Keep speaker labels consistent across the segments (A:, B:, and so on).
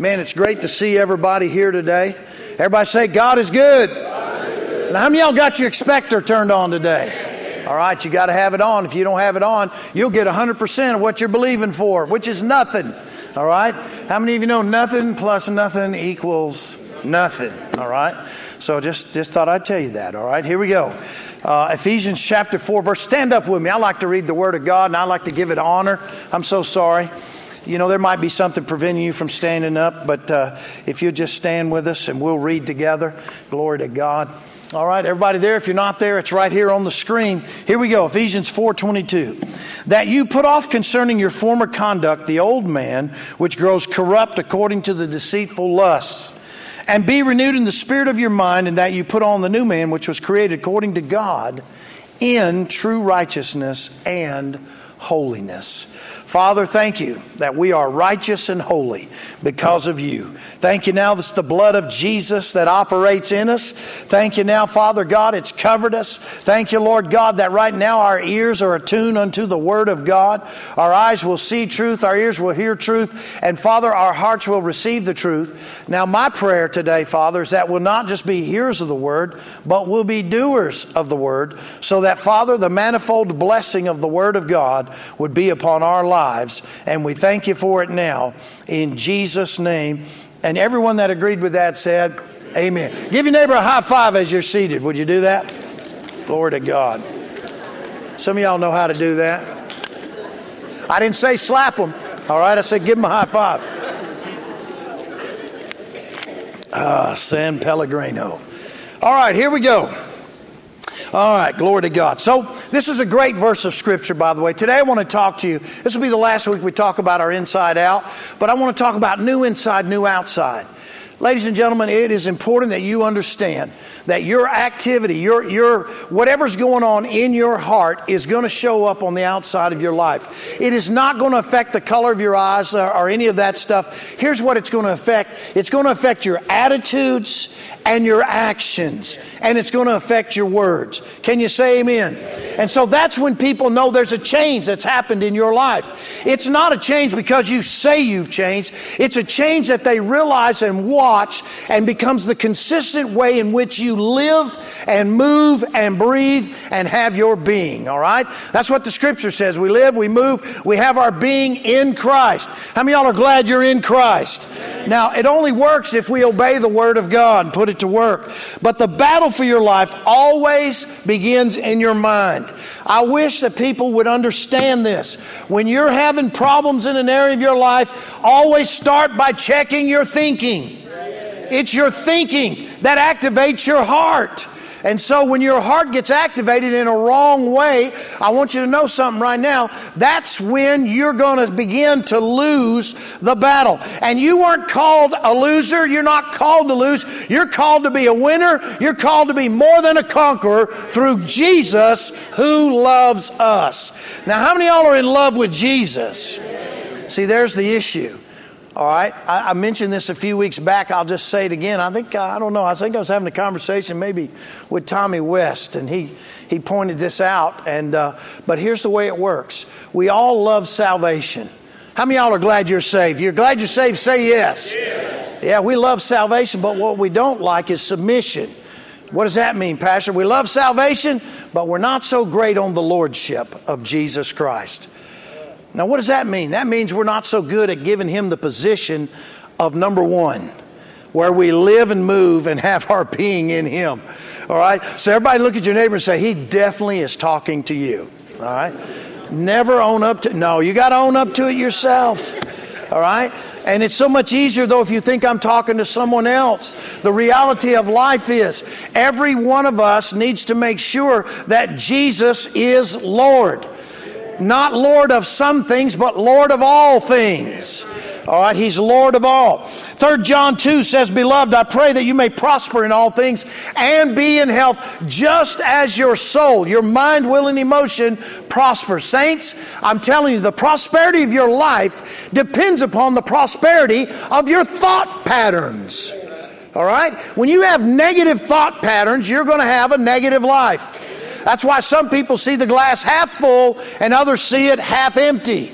A: Man, it's great to see everybody here today. Everybody say, God is good. Now, how many of y'all got your expector turned on today? All right, you got to have it on. If you don't have it on, you'll get 100% of what you're believing for, which is nothing. All right? How many of you know nothing plus nothing equals nothing? All right? So just, just thought I'd tell you that. All right, here we go. Uh, Ephesians chapter 4, verse. Stand up with me. I like to read the Word of God and I like to give it honor. I'm so sorry you know, there might be something preventing you from standing up, but uh, if you'll just stand with us and we'll read together, glory to God. All right, everybody there, if you're not there, it's right here on the screen. Here we go, Ephesians 4:22. That you put off concerning your former conduct the old man, which grows corrupt according to the deceitful lusts, and be renewed in the spirit of your mind, and that you put on the new man, which was created according to God in true righteousness and holiness. Father, thank you that we are righteous and holy because of you. Thank you now that's the blood of Jesus that operates in us. Thank you now, Father God, it's covered us. Thank you, Lord God, that right now our ears are attuned unto the Word of God. Our eyes will see truth, our ears will hear truth, and Father, our hearts will receive the truth. Now, my prayer today, Father, is that we'll not just be hearers of the Word, but we'll be doers of the Word, so that, Father, the manifold blessing of the Word of God would be upon our lives lives. And we thank you for it now in Jesus' name. And everyone that agreed with that said, Amen. Give your neighbor a high five as you're seated. Would you do that? Glory to God. Some of y'all know how to do that. I didn't say slap them, all right? I said give them a high five. Ah, San Pellegrino. All right, here we go. All right, glory to God. So, this is a great verse of Scripture, by the way. Today, I want to talk to you. This will be the last week we talk about our inside out, but I want to talk about new inside, new outside. Ladies and gentlemen, it is important that you understand that your activity, your, your, whatever's going on in your heart is going to show up on the outside of your life. It is not going to affect the color of your eyes or, or any of that stuff. Here's what it's going to affect it's going to affect your attitudes and your actions, and it's going to affect your words. Can you say amen? And so that's when people know there's a change that's happened in your life. It's not a change because you say you've changed, it's a change that they realize and walk and becomes the consistent way in which you live and move and breathe and have your being, all right? That's what the scripture says. We live, we move, we have our being in Christ. How many y'all are glad you're in Christ? Now, it only works if we obey the word of God and put it to work. But the battle for your life always begins in your mind. I wish that people would understand this. When you're having problems in an area of your life, always start by checking your thinking. It's your thinking that activates your heart. And so when your heart gets activated in a wrong way, I want you to know something right now. That's when you're going to begin to lose the battle. And you weren't called a loser. You're not called to lose. You're called to be a winner. You're called to be more than a conqueror through Jesus who loves us. Now, how many of y'all are in love with Jesus? See, there's the issue. All right. I, I, mentioned this a few weeks back. I'll just say it again. I think, I don't know, I think I was having a conversation maybe with Tommy West, and he, he pointed this out. And, uh, but here's the way it works we all love salvation. How many y'all are glad you're saved? You're glad you're saved? Say yes. yes. Yeah, we love salvation, but what we don't like is submission. What does that mean, Pastor? We love salvation, but we're not so great on the lordship of Jesus Christ. Now, what does that mean? That means we're not so good at giving him the position of number one, where we live and move and have our being in him. All right? So, everybody look at your neighbor and say, He definitely is talking to you. All right? Never own up to No, you got to own up to it yourself. All right? And it's so much easier, though, if you think I'm talking to someone else. The reality of life is every one of us needs to make sure that Jesus is Lord not Lord of some things, but Lord of all things. All right, He's Lord of all. Third John 2 says, Beloved, I pray that you may prosper in all things and be in health just as your soul, your mind, will, and emotion prosper. Saints, I'm telling you, the prosperity of your life depends upon the prosperity of your thought patterns. All right? When you have negative thought patterns, you're going to have a negative life. That's why some people see the glass half full and others see it half empty.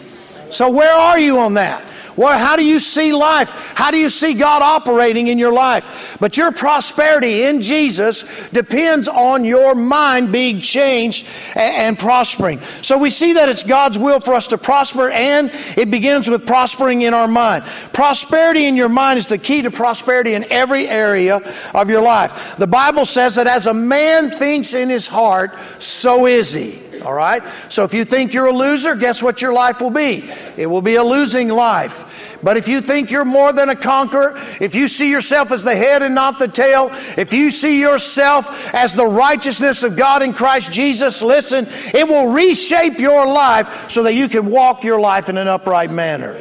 A: So, where are you on that? Well, how do you see life? How do you see God operating in your life? But your prosperity in Jesus depends on your mind being changed and, and prospering. So we see that it's God's will for us to prosper, and it begins with prospering in our mind. Prosperity in your mind is the key to prosperity in every area of your life. The Bible says that as a man thinks in his heart, so is he. All right? So if you think you're a loser, guess what your life will be? It will be a losing life. But if you think you're more than a conqueror, if you see yourself as the head and not the tail, if you see yourself as the righteousness of God in Christ Jesus, listen, it will reshape your life so that you can walk your life in an upright manner.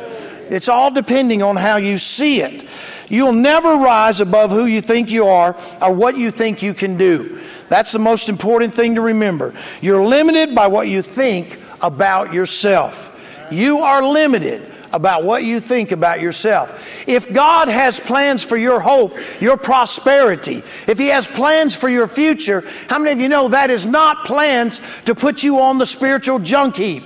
A: It's all depending on how you see it. You'll never rise above who you think you are or what you think you can do. That's the most important thing to remember. You're limited by what you think about yourself. You are limited about what you think about yourself. If God has plans for your hope, your prosperity, if He has plans for your future, how many of you know that is not plans to put you on the spiritual junk heap?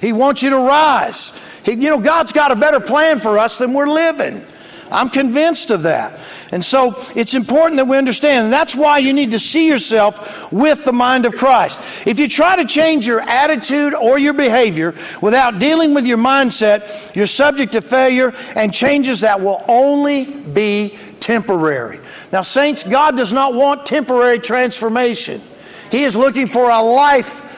A: He wants you to rise. He, you know, God's got a better plan for us than we're living. I'm convinced of that. And so it's important that we understand. And that's why you need to see yourself with the mind of Christ. If you try to change your attitude or your behavior without dealing with your mindset, you're subject to failure and changes that will only be temporary. Now, saints, God does not want temporary transformation. He is looking for a life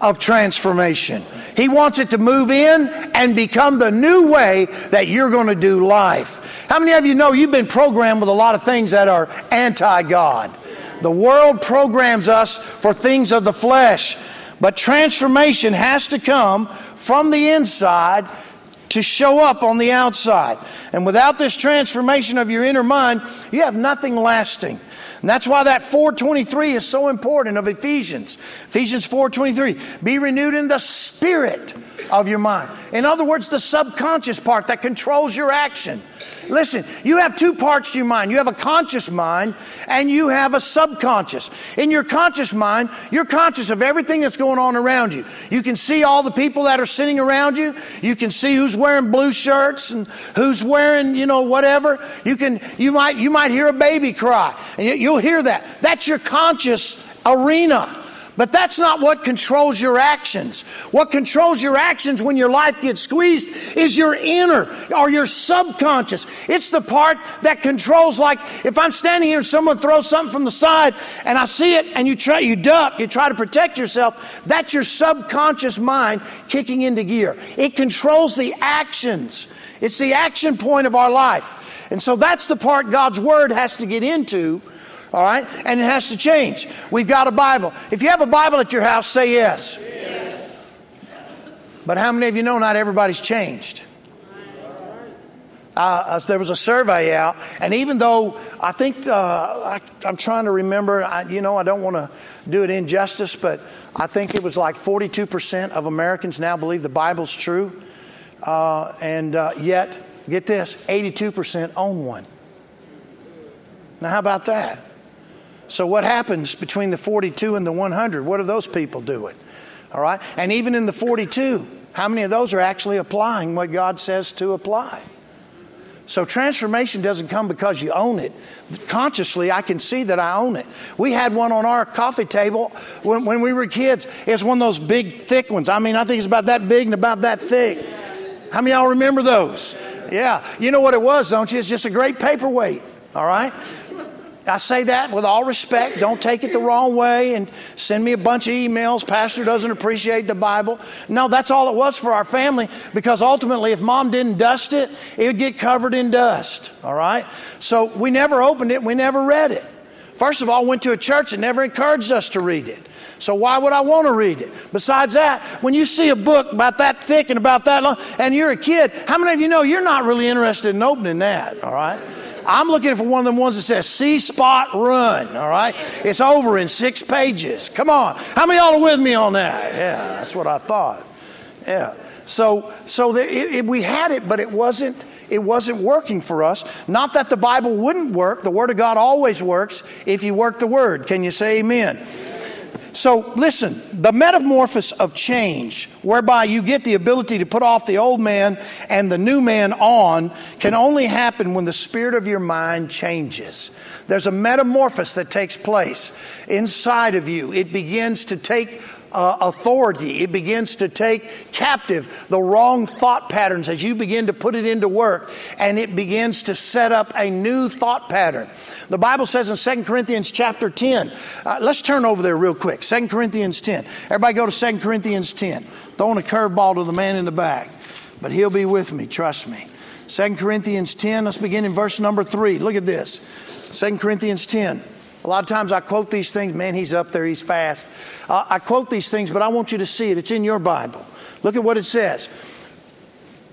A: of transformation. He wants it to move in and become the new way that you're going to do life. How many of you know you've been programmed with a lot of things that are anti God? The world programs us for things of the flesh, but transformation has to come from the inside to show up on the outside. And without this transformation of your inner mind, you have nothing lasting. And that's why that 423 is so important of Ephesians. Ephesians 423. Be renewed in the spirit of your mind. In other words, the subconscious part that controls your action. Listen, you have two parts to your mind. You have a conscious mind and you have a subconscious. In your conscious mind, you're conscious of everything that's going on around you. You can see all the people that are sitting around you. You can see who's wearing blue shirts and who's wearing, you know, whatever. You can you might you might hear a baby cry. And you'll hear that. That's your conscious arena. But that's not what controls your actions. What controls your actions when your life gets squeezed is your inner or your subconscious. It's the part that controls, like if I'm standing here and someone throws something from the side and I see it and you try, you duck, you try to protect yourself, that's your subconscious mind kicking into gear. It controls the actions. It's the action point of our life. And so that's the part God's Word has to get into all right? And it has to change. We've got a Bible. If you have a Bible at your house, say yes. yes. But how many of you know not everybody's changed? Uh, uh, there was a survey out, and even though I think uh, I, am trying to remember, I, you know, I don't want to do it injustice, but I think it was like 42% of Americans now believe the Bible's true, uh, and uh, yet, get this, 82% own one. Now, how about that? So, what happens between the 42 and the 100? What are those people doing? All right? And even in the 42, how many of those are actually applying what God says to apply? So transformation doesn't come because you own it. Consciously, I can see that I own it. We had one on our coffee table when, when we were kids. It's one of those big, thick ones. I mean, I think it's about that big and about that thick. How many y'all remember those? Yeah. You know what it was, don't you? It's just a great paperweight. All right? I say that with all respect. Don't take it the wrong way and send me a bunch of emails. Pastor doesn't appreciate the Bible. No, that's all it was for our family because ultimately, if mom didn't dust it, it would get covered in dust. All right? So we never opened it, we never read it. First of all, went to a church that never encouraged us to read it. So why would I want to read it? Besides that, when you see a book about that thick and about that long, and you're a kid, how many of you know you're not really interested in opening that? All right? I'm looking for one of them ones that says see spot run. All right. It's over in six pages. Come on. How many y'all are with me on that? Yeah, that's what I thought. Yeah. So, so the, it, it, we had it, but it wasn't, it wasn't working for us. Not that the Bible wouldn't work. The Word of God always works if you work the Word. Can you say amen? So, listen, the metamorphosis of change, whereby you get the ability to put off the old man and the new man on, can only happen when the spirit of your mind changes. There's a metamorphosis that takes place inside of you. It begins to take uh, authority. It begins to take captive the wrong thought patterns as you begin to put it into work, and it begins to set up a new thought pattern. The Bible says in 2 Corinthians chapter 10, uh, let's turn over there real quick. 2 Corinthians 10. Everybody go to 2 Corinthians 10. Throwing a curveball to the man in the back, but he'll be with me, trust me. 2 Corinthians 10, let's begin in verse number 3. Look at this. 2 Corinthians 10. A lot of times I quote these things, man, he's up there, he's fast. Uh, I quote these things, but I want you to see it. It's in your Bible. Look at what it says.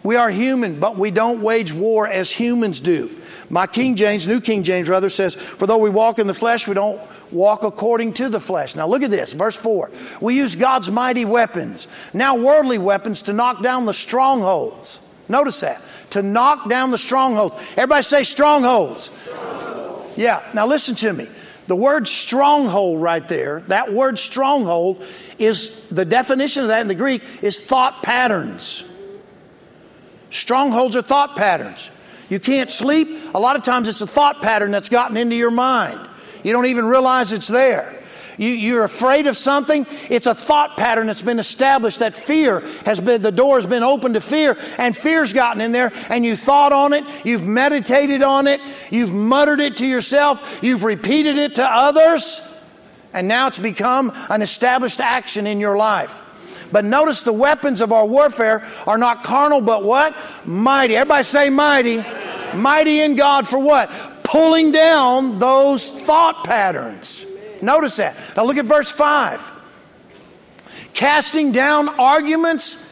A: We are human, but we don't wage war as humans do. My King James, New King James rather, says, For though we walk in the flesh, we don't walk according to the flesh. Now look at this, verse 4. We use God's mighty weapons, now worldly weapons, to knock down the strongholds. Notice that. To knock down the strongholds. Everybody say strongholds. strongholds. Yeah, now listen to me. The word stronghold right there, that word stronghold is the definition of that in the Greek is thought patterns. Strongholds are thought patterns. You can't sleep. A lot of times it's a thought pattern that's gotten into your mind. You don't even realize it's there. You, you're afraid of something, it's a thought pattern that's been established that fear has been, the door has been open to fear, and fear's gotten in there, and you thought on it, you've meditated on it, you've muttered it to yourself, you've repeated it to others, and now it's become an established action in your life. But notice the weapons of our warfare are not carnal, but what? Mighty. Everybody say mighty. Mighty in God for what? Pulling down those thought patterns. Notice that. Now look at verse 5. Casting down arguments.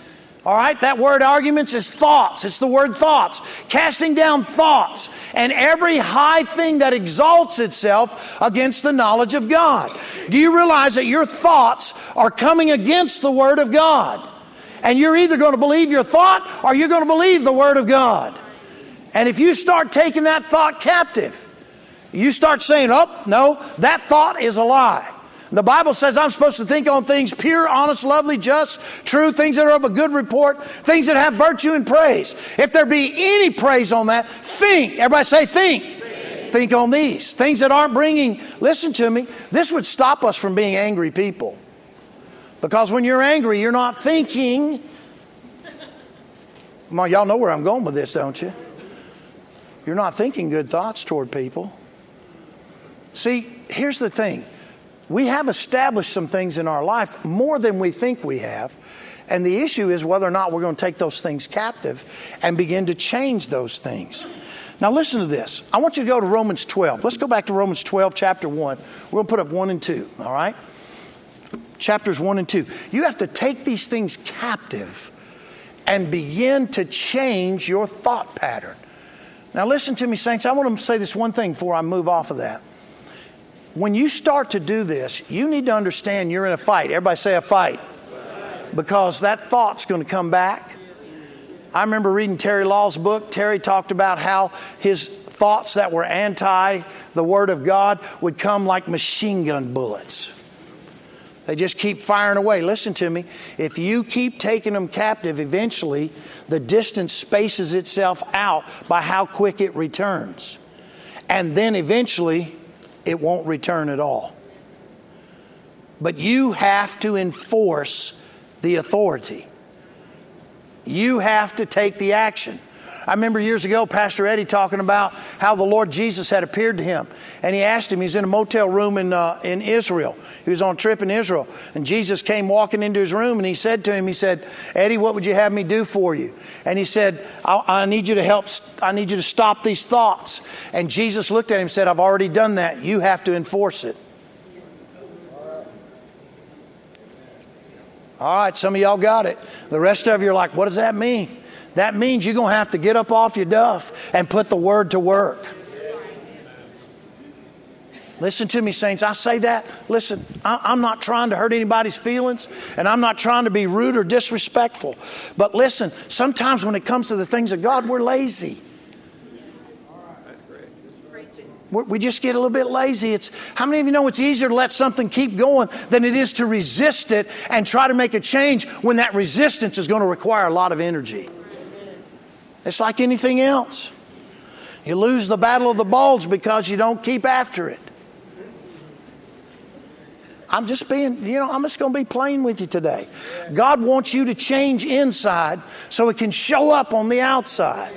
A: All right, that word arguments is thoughts. It's the word thoughts. Casting down thoughts and every high thing that exalts itself against the knowledge of God. Do you realize that your thoughts are coming against the Word of God? And you're either going to believe your thought or you're going to believe the Word of God. And if you start taking that thought captive, you start saying, oh, no, that thought is a lie. The Bible says I'm supposed to think on things pure, honest, lovely, just, true, things that are of a good report, things that have virtue and praise. If there be any praise on that, think. Everybody say, think. Think, think on these. Things that aren't bringing, listen to me, this would stop us from being angry people. Because when you're angry, you're not thinking. Well, y'all know where I'm going with this, don't you? You're not thinking good thoughts toward people. See, here's the thing we have established some things in our life more than we think we have. And the issue is whether or not we're going to take those things captive and begin to change those things. Now, listen to this. I want you to go to Romans 12. Let's go back to Romans 12, chapter 1. We're going to put up 1 and 2, all right? Chapters 1 and 2. You have to take these things captive and begin to change your thought pattern. Now, listen to me, saints. I want to say this one thing before I move off of that when you start to do this, you need to understand you're in a fight. Everybody say a fight. Because that thought's going to come back. I remember reading Terry Law's book. Terry talked about how his thoughts that were anti the Word of God would come like machine gun bullets. They just keep firing away. Listen to me. If you keep taking them captive, eventually the distance spaces itself out by how quick it returns. And then eventually it won't return at all. But you have to enforce the authority. You have to take the action. I remember years ago, Pastor Eddie talking about how the Lord Jesus had appeared to him. And he asked him, he's in a motel room in, uh, in Israel. He was on a trip in Israel. And Jesus came walking into his room and he said to him, He said, Eddie, what would you have me do for you? And he said, I, I need you to help, I need you to stop these thoughts. And Jesus looked at him and said, I've already done that. You have to enforce it. All right, some of y'all got it. The rest of you are like, what does that mean? That means you're going to have to get up off your duff and put the word to work. Listen to me, saints. I say that. Listen, I'm not trying to hurt anybody's feelings, and I'm not trying to be rude or disrespectful. But listen, sometimes when it comes to the things of God, we're lazy. We just get a little bit lazy. It's how many of you know it's easier to let something keep going than it is to resist it and try to make a change when that resistance is going to require a lot of energy. It's like anything else. You lose the battle of the bulge because you don't keep after it. I'm just being, you know, I'm just going to be plain with you today. God wants you to change inside so it can show up on the outside.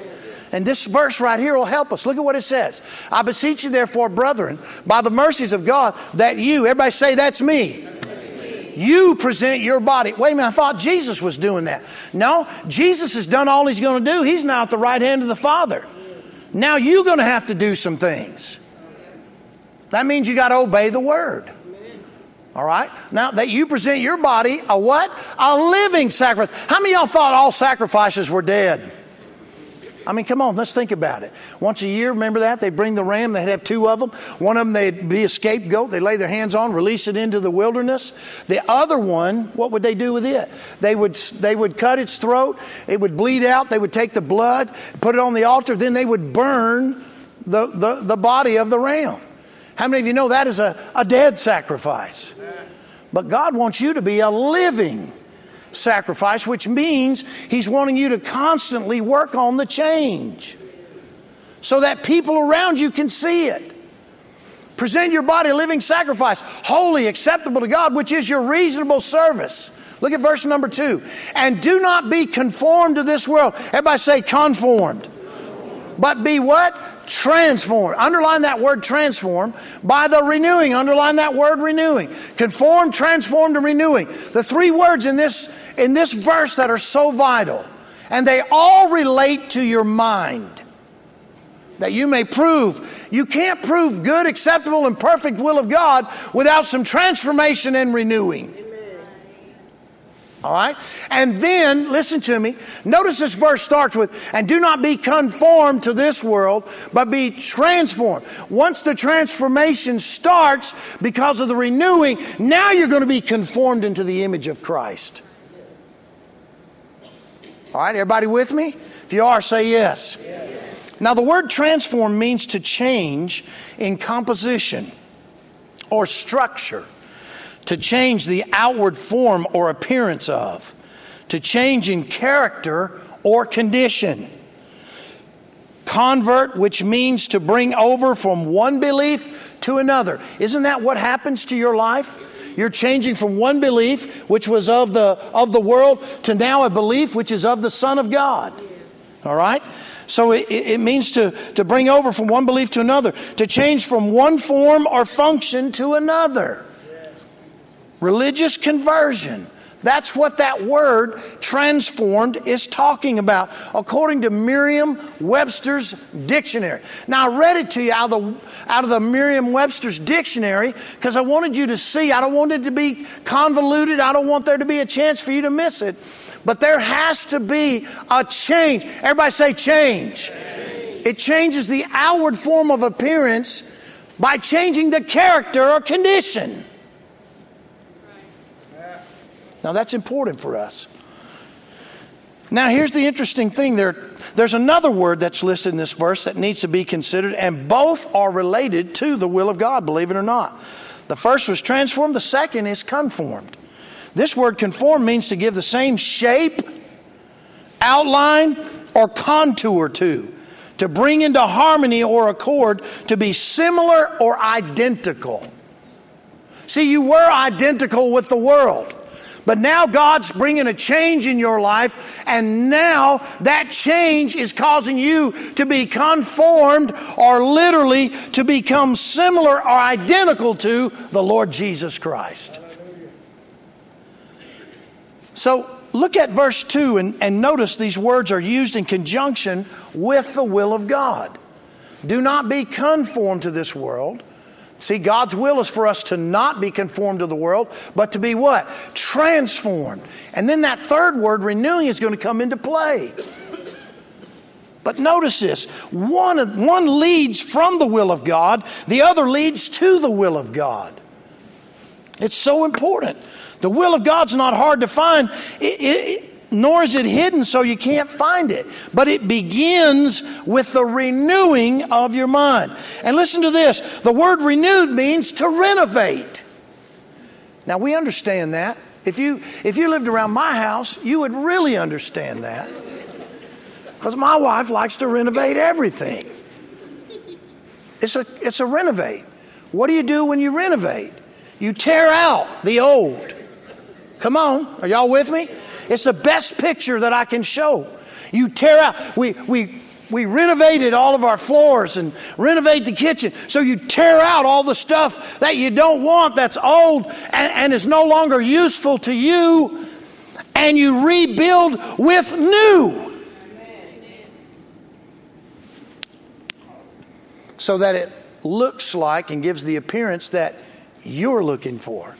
A: And this verse right here will help us. Look at what it says. I beseech you, therefore, brethren, by the mercies of God, that you, everybody say, that's me. You present your body. Wait a minute, I thought Jesus was doing that. No, Jesus has done all he's going to do. He's now at the right hand of the Father. Now you're going to have to do some things. That means you got to obey the word. All right? Now that you present your body a what? A living sacrifice. How many of y'all thought all sacrifices were dead? I mean, come on, let's think about it. Once a year, remember that? They'd bring the ram, they'd have two of them. One of them, they'd be a scapegoat, they'd lay their hands on, release it into the wilderness. The other one, what would they do with it? They would, they would cut its throat, it would bleed out, they would take the blood, put it on the altar, then they would burn the, the, the body of the ram. How many of you know that is a, a dead sacrifice? But God wants you to be a living sacrifice, which means He's wanting you to constantly work on the change so that people around you can see it. Present your body a living sacrifice, holy, acceptable to God, which is your reasonable service. Look at verse number two. And do not be conformed to this world. Everybody say conformed. But be what? Transformed. Underline that word transform by the renewing. Underline that word renewing. Conform, transformed, and renewing. The three words in this, in this verse that are so vital. And they all relate to your mind. That you may prove. You can't prove good, acceptable, and perfect will of God without some transformation and renewing. All right? And then, listen to me. Notice this verse starts with, and do not be conformed to this world, but be transformed. Once the transformation starts because of the renewing, now you're going to be conformed into the image of Christ. All right, everybody with me? If you are, say yes. yes. Now, the word transform means to change in composition or structure to change the outward form or appearance of, to change in character or condition. Convert, which means to bring over from one belief to another. Isn't that what happens to your life? You're changing from one belief, which was of the, of the world, to now a belief which is of the Son of God. All right? So it, it means to, to bring over from one belief to another, to change from one form or function to another. Religious conversion. That's what that word transformed is talking about, according to Merriam Webster's dictionary. Now, I read it to you out of the, out of the Merriam Webster's dictionary because I wanted you to see. I don't want it to be convoluted, I don't want there to be a chance for you to miss it. But there has to be a change. Everybody say change. change. It changes the outward form of appearance by changing the character or condition. Now, that's important for us. Now, here's the interesting thing there, there's another word that's listed in this verse that needs to be considered, and both are related to the will of God, believe it or not. The first was transformed, the second is conformed. This word conform means to give the same shape, outline, or contour to, to bring into harmony or accord, to be similar or identical. See, you were identical with the world. But now God's bringing a change in your life, and now that change is causing you to be conformed or literally to become similar or identical to the Lord Jesus Christ. So look at verse 2 and, and notice these words are used in conjunction with the will of God. Do not be conformed to this world See, God's will is for us to not be conformed to the world, but to be what? Transformed. And then that third word, renewing, is going to come into play. But notice this one, one leads from the will of God, the other leads to the will of God. It's so important. The will of God's not hard to find. It, it, nor is it hidden so you can't find it. But it begins with the renewing of your mind. And listen to this the word renewed means to renovate. Now, we understand that. If you, if you lived around my house, you would really understand that. Because my wife likes to renovate everything. It's a, it's a renovate. What do you do when you renovate? You tear out the old. Come on, are y'all with me? It's the best picture that I can show. You tear out, we, we, we renovated all of our floors and renovate the kitchen. So you tear out all the stuff that you don't want, that's old and, and is no longer useful to you, and you rebuild with new. So that it looks like and gives the appearance that you're looking for.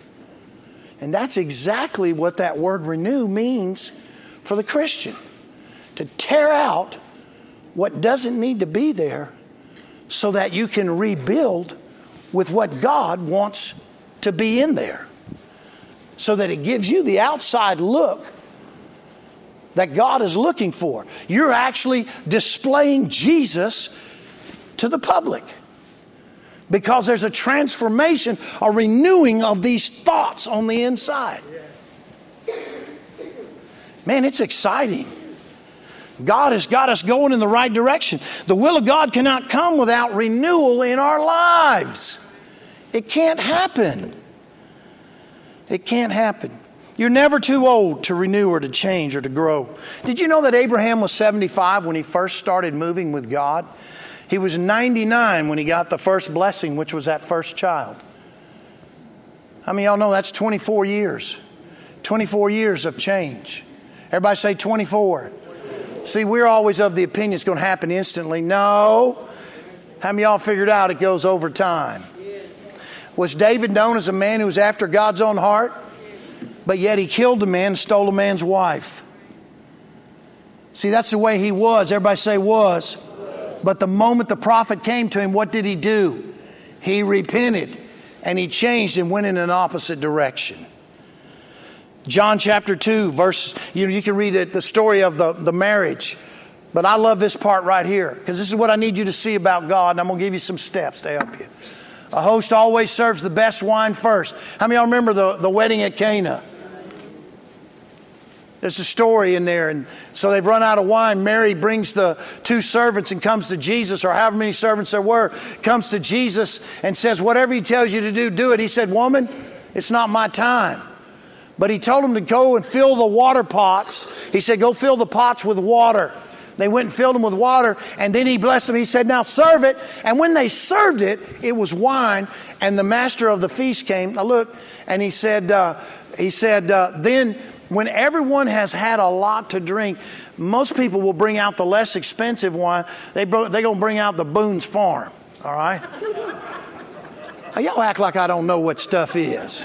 A: And that's exactly what that word renew means for the Christian to tear out what doesn't need to be there so that you can rebuild with what God wants to be in there. So that it gives you the outside look that God is looking for. You're actually displaying Jesus to the public because there's a transformation, a renewing of these thoughts on the inside. Man, it's exciting. God has got us going in the right direction. The will of God cannot come without renewal in our lives. It can't happen. It can't happen. You're never too old to renew or to change or to grow. Did you know that Abraham was 75 when he first started moving with God? He was 99 when he got the first blessing, which was that first child. How many y'all know that's 24 years? 24 years of change. Everybody say 24. See, we're always of the opinion it's going to happen instantly. No. How many y'all figured out it goes over time? Was David known as a man who was after God's own heart? But yet he killed a man, stole a man's wife. See, that's the way he was. Everybody say was. But the moment the prophet came to him, what did he do? He repented and he changed and went in an opposite direction. John chapter 2, verse, you know, you can read it, the story of the, the marriage. But I love this part right here because this is what I need you to see about God, and I'm going to give you some steps to help you. A host always serves the best wine first. How many y'all remember the, the wedding at Cana? There's a story in there. And so they've run out of wine. Mary brings the two servants and comes to Jesus, or however many servants there were, comes to Jesus and says, Whatever he tells you to do, do it. He said, Woman, it's not my time. But he told them to go and fill the water pots. He said, Go fill the pots with water. They went and filled them with water, and then he blessed them. He said, Now serve it. And when they served it, it was wine, and the master of the feast came. Now look, and he said, uh, he said, uh, then when everyone has had a lot to drink, most people will bring out the less expensive wine. They they're going to bring out the Boone's Farm, all right? now, y'all act like I don't know what stuff is.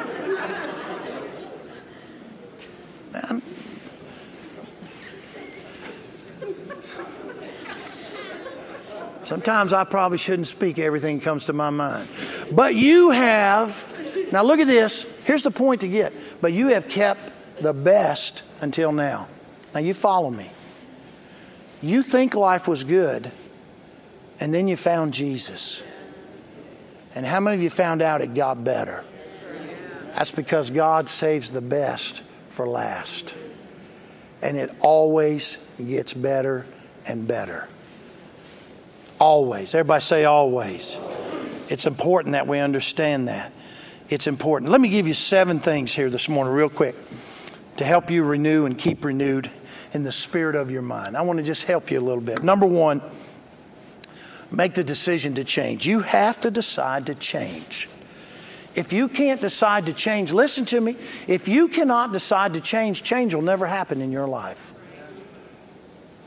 A: Man. Sometimes I probably shouldn't speak everything comes to my mind. But you have, now look at this. Here's the point to get. But you have kept the best until now. Now, you follow me. You think life was good, and then you found Jesus. And how many of you found out it got better? That's because God saves the best for last. And it always gets better and better. Always. Everybody say always. It's important that we understand that. It's important. Let me give you seven things here this morning, real quick to help you renew and keep renewed in the spirit of your mind. I want to just help you a little bit. Number one, make the decision to change. You have to decide to change. If you can't decide to change, listen to me. If you cannot decide to change, change will never happen in your life.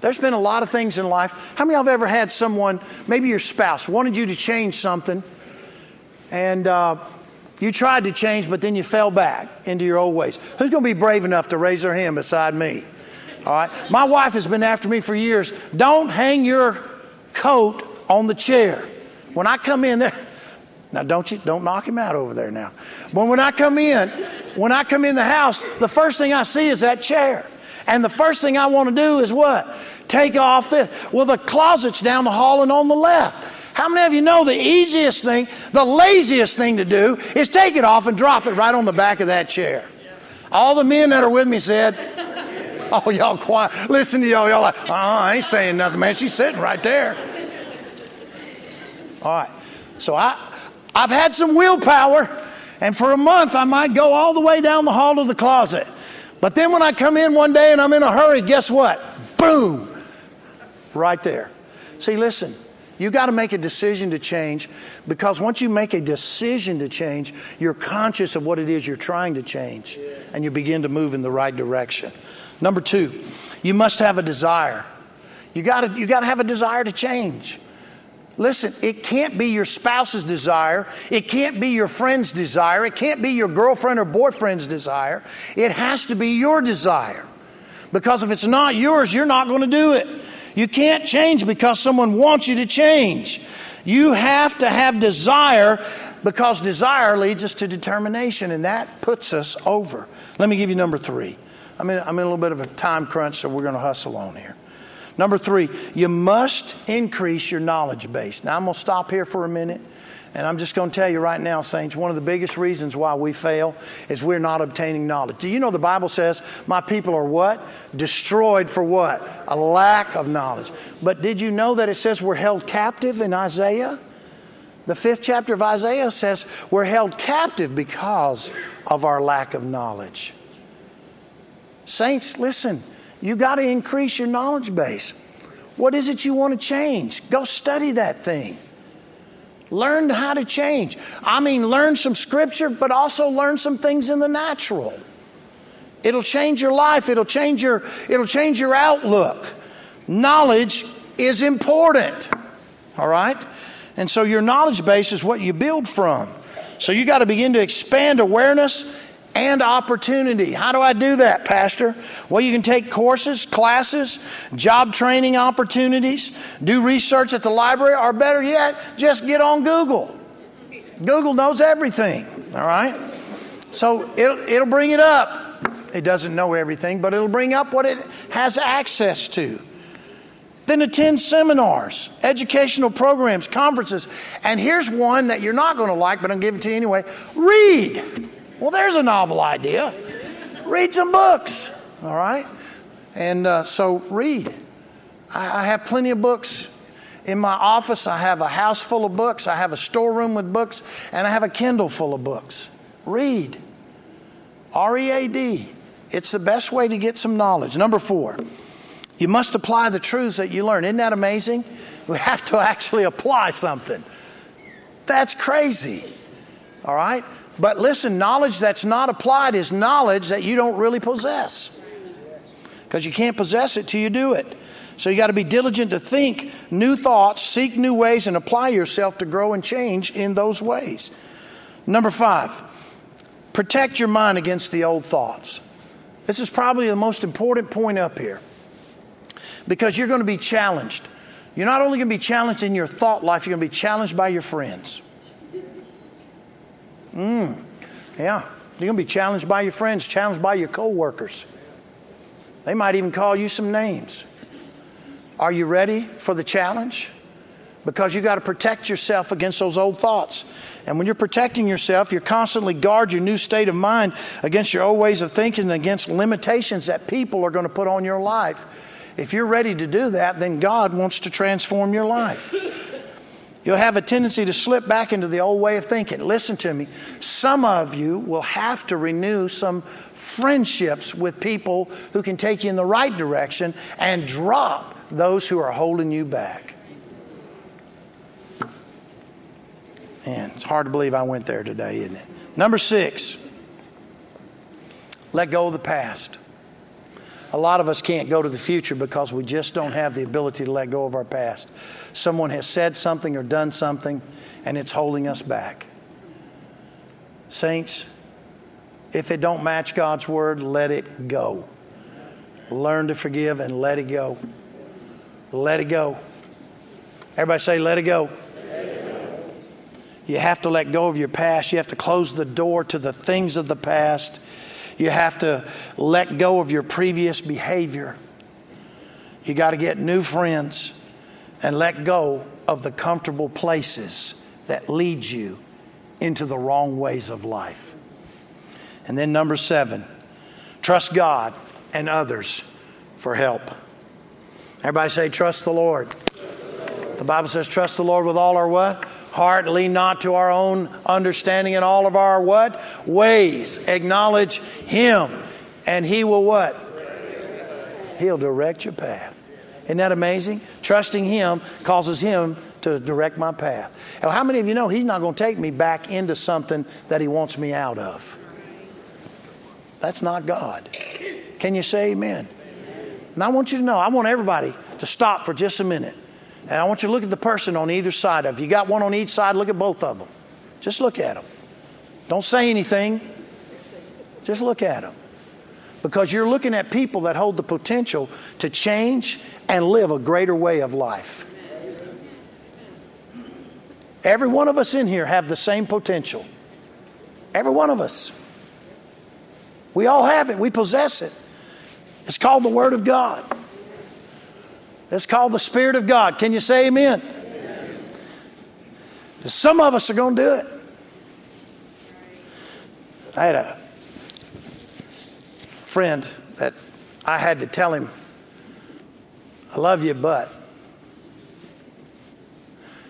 A: There's been a lot of things in life. How many of you have ever had someone, maybe your spouse, wanted you to change something, and uh, you tried to change, but then you fell back into your old ways. Who's going to be brave enough to raise their hand beside me? All right. My wife has been after me for years. Don't hang your coat on the chair. When I come in there, now don't you don't knock him out over there now. But when I come in, when I come in the house, the first thing I see is that chair. And the first thing I want to do is what? Take off this. Well, the closet's down the hall and on the left. How many of you know the easiest thing, the laziest thing to do is take it off and drop it right on the back of that chair? All the men that are with me said, Oh, y'all quiet. Listen to y'all. Y'all like, oh, I ain't saying nothing, man. She's sitting right there. All right. So I, I've had some willpower, and for a month I might go all the way down the hall to the closet. But then when I come in one day and I'm in a hurry, guess what? Boom! Right there. See, listen, you got to make a decision to change because once you make a decision to change, you're conscious of what it is you're trying to change and you begin to move in the right direction. Number two, you must have a desire. You got to you got to have a desire to change. Listen, it can't be your spouse's desire. It can't be your friend's desire. It can't be your girlfriend or boyfriend's desire. It has to be your desire. Because if it's not yours, you're not going to do it. You can't change because someone wants you to change. You have to have desire because desire leads us to determination, and that puts us over. Let me give you number three. I'm in, I'm in a little bit of a time crunch, so we're going to hustle on here. Number three, you must increase your knowledge base. Now, I'm going to stop here for a minute. And I'm just going to tell you right now, Saints, one of the biggest reasons why we fail is we're not obtaining knowledge. Do you know the Bible says, My people are what? Destroyed for what? A lack of knowledge. But did you know that it says we're held captive in Isaiah? The fifth chapter of Isaiah says we're held captive because of our lack of knowledge. Saints, listen, you got to increase your knowledge base. What is it you want to change? Go study that thing. Learn how to change. I mean, learn some scripture, but also learn some things in the natural. It'll change your life, it'll change your, it'll change your outlook. Knowledge is important. All right? And so your knowledge base is what you build from. So you got to begin to expand awareness and opportunity. How do I do that, Pastor? Well, you can take courses, classes, job training opportunities, do research at the library, or better yet, just get on Google. Google knows everything, all right? So it'll, it'll bring it up. It doesn't know everything, but it'll bring up what it has access to. Then attend seminars, educational programs, conferences. And here's one that you're not going to like, but I'm giving it to you anyway. Read. Well, there's a novel idea. Read some books, all right? And uh, so read. I, I have plenty of books in my office. I have a house full of books. I have a storeroom with books, and I have a Kindle full of books. Read. R E A D. It's the best way to get some knowledge. Number four, you must apply the truths that you learn. Isn't that amazing? We have to actually apply something. That's crazy. All right? But listen, knowledge that's not applied is knowledge that you don't really possess. Because you can't possess it till you do it. So you got to be diligent to think new thoughts, seek new ways, and apply yourself to grow and change in those ways. Number five, protect your mind against the old thoughts. This is probably the most important point up here because you're going to be challenged. You're not only going to be challenged in your thought life, you're going to be challenged by your friends. Mm, yeah. You're going to be challenged by your friends, challenged by your coworkers. They might even call you some names. Are you ready for the challenge? Because you got to protect yourself against those old thoughts. And when you're protecting yourself, you're constantly guard your new state of mind against your old ways of thinking and against limitations that people are going to put on your life. If you're ready to do that, then God wants to transform your life. You'll have a tendency to slip back into the old way of thinking. Listen to me. Some of you will have to renew some friendships with people who can take you in the right direction and drop those who are holding you back. Man, it's hard to believe I went there today, isn't it? Number six, let go of the past. A lot of us can't go to the future because we just don't have the ability to let go of our past. Someone has said something or done something, and it's holding us back. Saints, if it don't match God's word, let it go. Learn to forgive and let it go. Let it go. Everybody say, let it go. You have to let go of your past. You have to close the door to the things of the past You have to let go of your previous behavior. You got to get new friends and let go of the comfortable places that lead you into the wrong ways of life. And then, number seven, trust God and others for help. Everybody say, trust the Lord. The Bible says, trust the Lord with all our what? Heart, lean not to our own understanding in all of our what? Ways. Acknowledge Him. And He will what? He'll direct your path. Isn't that amazing? Trusting Him causes Him to direct my path. How many of you know He's not going to take me back into something that He wants me out of? That's not God. Can you say amen? And I want you to know, I want everybody to stop for just a minute. And I want you to look at the person on either side of you. You got one on each side, look at both of them. Just look at them. Don't say anything. Just look at them. Because you're looking at people that hold the potential to change and live a greater way of life. Every one of us in here have the same potential. Every one of us. We all have it. We possess it. It's called the Word of God. It's called the Spirit of God. Can you say amen? amen. Some of us are going to do it. I had a friend that I had to tell him, I love you, but.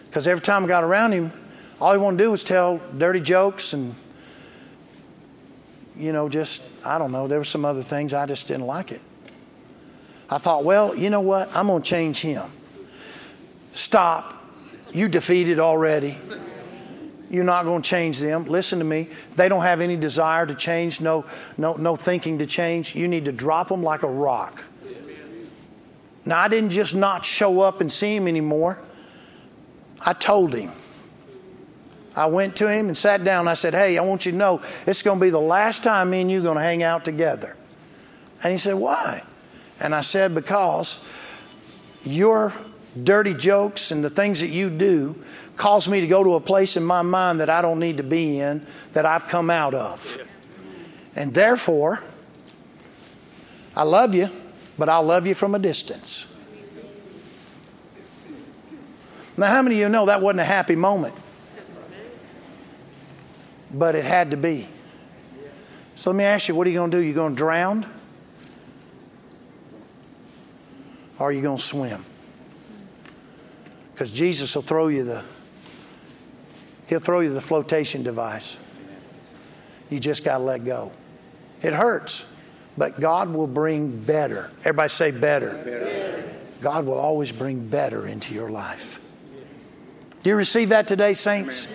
A: Because every time I got around him, all he wanted to do was tell dirty jokes and, you know, just, I don't know, there were some other things I just didn't like it. I thought, well, you know what? I'm going to change him. Stop. You defeated already. You're not going to change them. Listen to me. They don't have any desire to change, no, no, no thinking to change. You need to drop them like a rock. Now, I didn't just not show up and see him anymore. I told him. I went to him and sat down. I said, Hey, I want you to know it's going to be the last time me and you are going to hang out together. And he said, Why? And I said, Because your dirty jokes and the things that you do cause me to go to a place in my mind that I don't need to be in, that I've come out of. And therefore, I love you, but I'll love you from a distance. Now, how many of you know that wasn't a happy moment? But it had to be. So let me ask you, what are you going to do? You going to drown? Or are you going to swim? Because Jesus will throw you the He'll throw you the flotation device. You just got to let go. It hurts, but God will bring better. Everybody say better. better. God will always bring better into your life. Do you receive that today, saints?